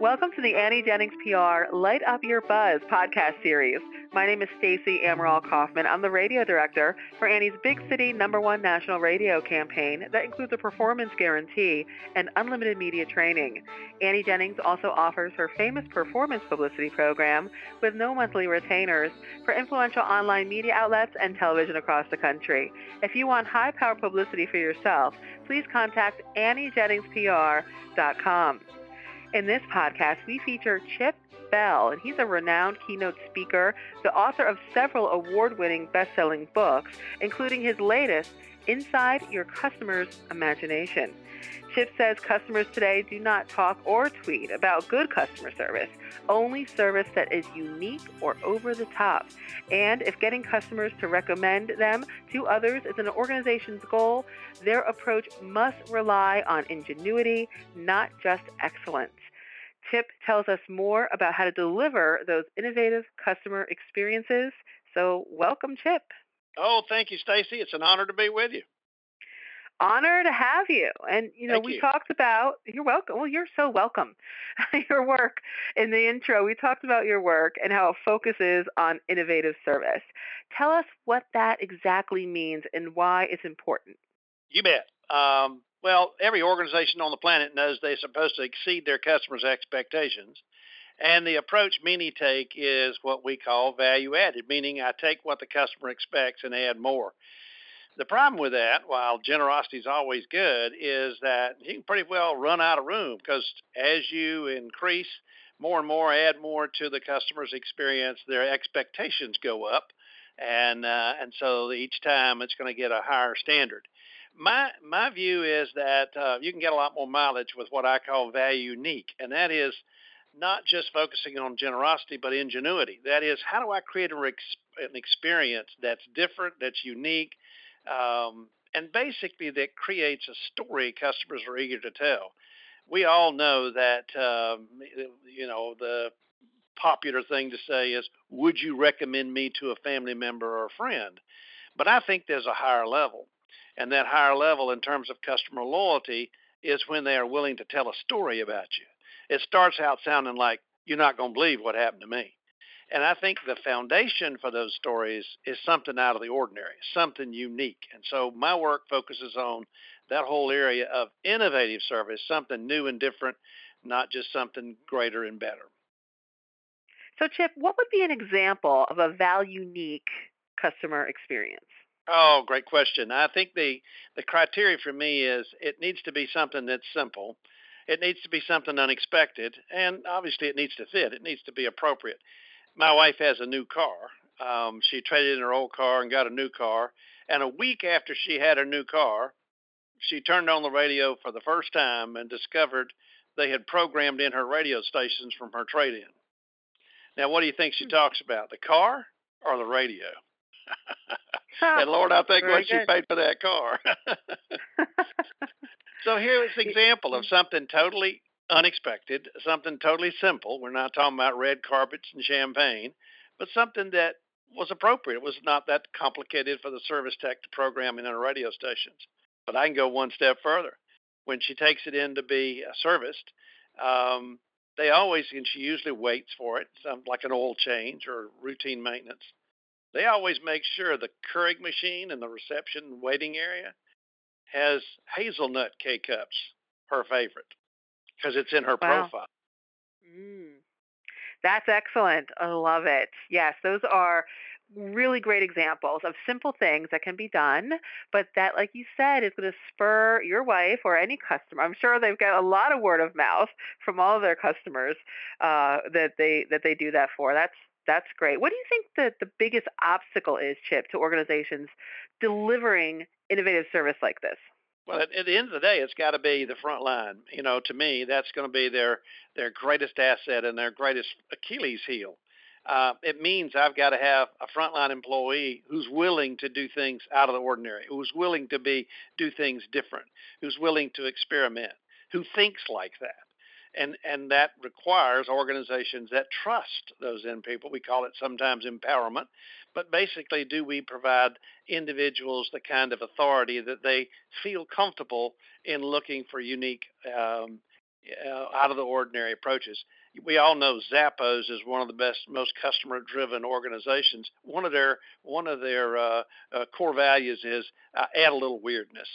Welcome to the Annie Jennings PR Light Up Your Buzz podcast series. My name is Stacy Amaral Kaufman. I'm the radio director for Annie's Big City Number One National Radio campaign that includes a performance guarantee and unlimited media training. Annie Jennings also offers her famous performance publicity program with no monthly retainers for influential online media outlets and television across the country. If you want high power publicity for yourself, please contact AnnieJenningsPR.com. In this podcast, we feature Chip Bell, and he's a renowned keynote speaker, the author of several award winning best selling books, including his latest, Inside Your Customer's Imagination. Chip says customers today do not talk or tweet about good customer service, only service that is unique or over the top. And if getting customers to recommend them to others is an organization's goal, their approach must rely on ingenuity, not just excellence. Chip tells us more about how to deliver those innovative customer experiences. So, welcome, Chip. Oh, thank you, Stacy. It's an honor to be with you honor to have you. And you know, Thank we you. talked about you're welcome. Well, you're so welcome. your work in the intro. We talked about your work and how it focuses on innovative service. Tell us what that exactly means and why it's important. You bet. Um, well, every organization on the planet knows they're supposed to exceed their customers' expectations. And the approach many take is what we call value added, meaning I take what the customer expects and add more. The problem with that, while generosity is always good, is that you can pretty well run out of room because as you increase more and more, add more to the customer's experience, their expectations go up, and uh, and so each time it's going to get a higher standard. My my view is that uh, you can get a lot more mileage with what I call value unique, and that is not just focusing on generosity but ingenuity. That is, how do I create an experience that's different, that's unique, um, and basically that creates a story customers are eager to tell. We all know that um, you know the popular thing to say is, "Would you recommend me to a family member or a friend?" But I think there's a higher level, and that higher level in terms of customer loyalty is when they are willing to tell a story about you. It starts out sounding like you're not going to believe what happened to me. And I think the foundation for those stories is something out of the ordinary, something unique. And so my work focuses on that whole area of innovative service, something new and different, not just something greater and better. So, Chip, what would be an example of a value unique customer experience? Oh, great question. I think the the criteria for me is it needs to be something that's simple. It needs to be something unexpected, and obviously it needs to fit. It needs to be appropriate my wife has a new car. Um, she traded in her old car and got a new car. And a week after she had her new car, she turned on the radio for the first time and discovered they had programmed in her radio stations from her trade in. Now, what do you think she hmm. talks about? The car or the radio? and Lord, I think what she paid for that car. so here is an example of something totally unexpected, something totally simple. We're not talking about red carpets and champagne, but something that was appropriate. It was not that complicated for the service tech to program in our radio stations. But I can go one step further. When she takes it in to be uh, serviced, um, they always, and she usually waits for it, some, like an oil change or routine maintenance. They always make sure the Keurig machine in the reception waiting area has hazelnut K cups, her favorite because it's in her wow. profile. Mm. That's excellent. I love it. Yes, those are really great examples of simple things that can be done, but that, like you said, is going to spur your wife or any customer. I'm sure they've got a lot of word of mouth from all of their customers uh, that they that they do that for. That's that's great. What do you think that the biggest obstacle is, Chip, to organizations delivering innovative service like this? Well, at, at, the end of the day, it's got to be the front line. You know, to me, that's going to be their their greatest asset and their greatest Achilles heel. Uh, it means I've got to have a frontline employee who's willing to do things out of the ordinary, who's willing to be do things different, who's willing to experiment, who thinks like that and and that requires organizations that trust those end people. We call it sometimes empowerment, but basically, do we provide individuals the kind of authority that they feel comfortable in looking for unique um, uh, out of the ordinary approaches. We all know Zappos is one of the best, most customer-driven organizations. One of their one of their uh, uh, core values is uh, add a little weirdness.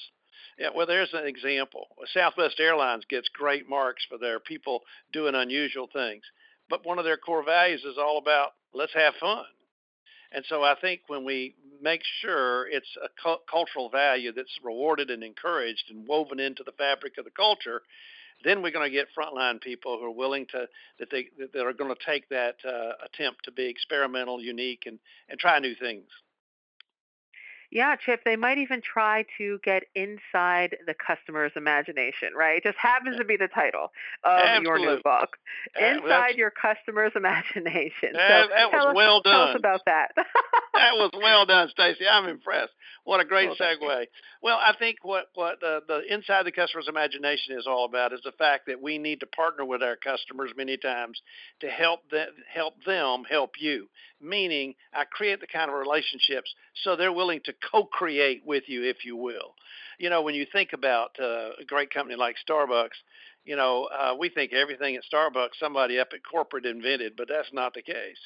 Yeah, well, there's an example. Southwest Airlines gets great marks for their people doing unusual things, but one of their core values is all about let's have fun. And so I think when we make sure it's a cu- cultural value that's rewarded and encouraged and woven into the fabric of the culture, then we're going to get frontline people who are willing to that they that are going to take that uh, attempt to be experimental, unique, and and try new things. Yeah, Chip, they might even try to get inside the customer's imagination, right? It just happens to be the title of Absolutely. your new book. Inside your customer's imagination. That, so that was us, well Tell us done. about that. that was well done, Stacy. I'm impressed. What a great Well, segue. Well, I think what what uh, the inside the customer's imagination is all about is the fact that we need to partner with our customers many times to help them help them help you. Meaning, I create the kind of relationships so they're willing to co-create with you, if you will. You know, when you think about uh, a great company like Starbucks, you know, uh, we think everything at Starbucks somebody up at corporate invented, but that's not the case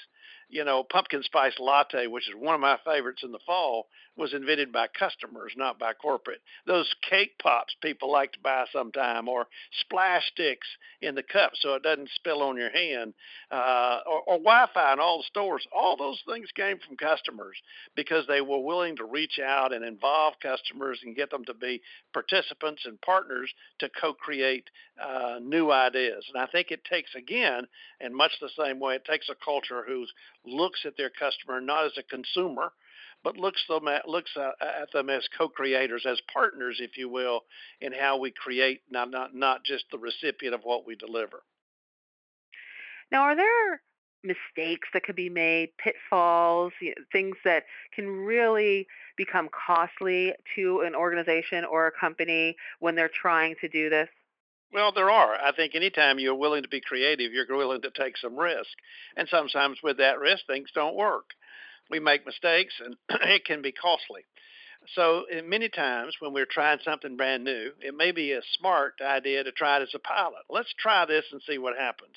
you know, pumpkin spice latte, which is one of my favorites in the fall, was invented by customers, not by corporate. Those cake pops people like to buy sometime, or splash sticks in the cup so it doesn't spill on your hand, uh, or, or Wi-Fi in all the stores. All those things came from customers because they were willing to reach out and involve customers and get them to be participants and partners to co-create uh, new ideas. And I think it takes again, in much the same way, it takes a culture who looks at their customer not as a consumer, but looks them at, looks at, them as co-creators, as partners, if you will, in how we create, not not not just the recipient of what we deliver. now, are there mistakes that could be made, pitfalls, things that can really become costly to an organization or a company when they're trying to do this? Well, there are. I think anytime you're willing to be creative, you're willing to take some risk. And sometimes with that risk, things don't work. We make mistakes and it can be costly. So, many times when we're trying something brand new, it may be a smart idea to try it as a pilot. Let's try this and see what happens.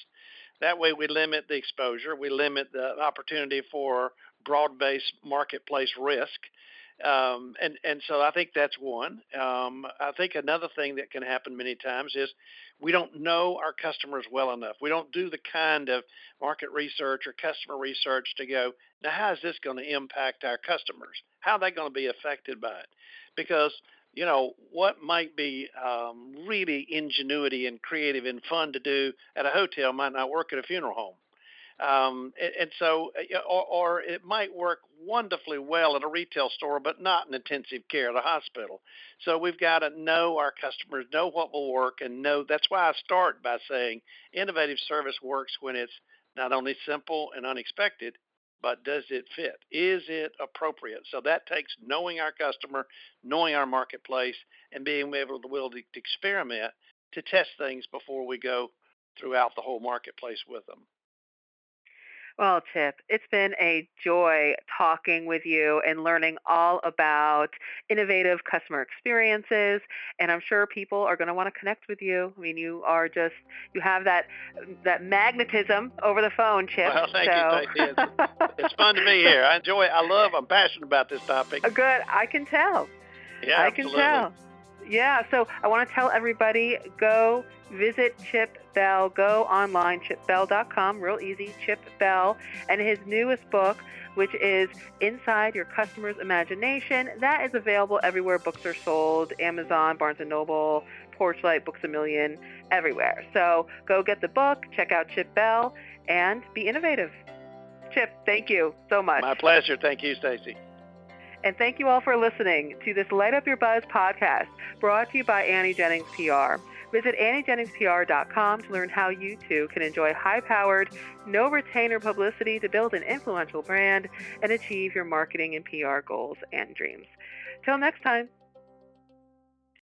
That way, we limit the exposure, we limit the opportunity for broad based marketplace risk. Um, and and so I think that's one. Um, I think another thing that can happen many times is we don't know our customers well enough. We don't do the kind of market research or customer research to go now. How is this going to impact our customers? How are they going to be affected by it? Because you know what might be um, really ingenuity and creative and fun to do at a hotel might not work at a funeral home. Um, and, and so, uh, or, or it might work wonderfully well at a retail store, but not in intensive care at a hospital. So we've got to know our customers, know what will work, and know. That's why I start by saying innovative service works when it's not only simple and unexpected, but does it fit? Is it appropriate? So that takes knowing our customer, knowing our marketplace, and being able to, will to experiment to test things before we go throughout the whole marketplace with them. Well, Chip, it's been a joy talking with you and learning all about innovative customer experiences. And I'm sure people are going to want to connect with you. I mean, you are just you have that that magnetism over the phone, Chip. Well, thank so. you, Stacy. It's, it's fun to be here. I enjoy. I love. I'm passionate about this topic. Uh, good, I can tell. Yeah, I can absolutely. tell. Yeah, so I want to tell everybody go visit Chip Bell, go online, chipbell.com, real easy, Chip Bell, and his newest book, which is Inside Your Customer's Imagination. That is available everywhere books are sold Amazon, Barnes and Noble, Porchlight, Books a Million, everywhere. So go get the book, check out Chip Bell, and be innovative. Chip, thank you so much. My pleasure. Thank you, Stacy. And thank you all for listening to this Light Up Your Buzz podcast brought to you by Annie Jennings PR. Visit AnnieJenningsPR.com to learn how you too can enjoy high powered, no retainer publicity to build an influential brand and achieve your marketing and PR goals and dreams. Till next time.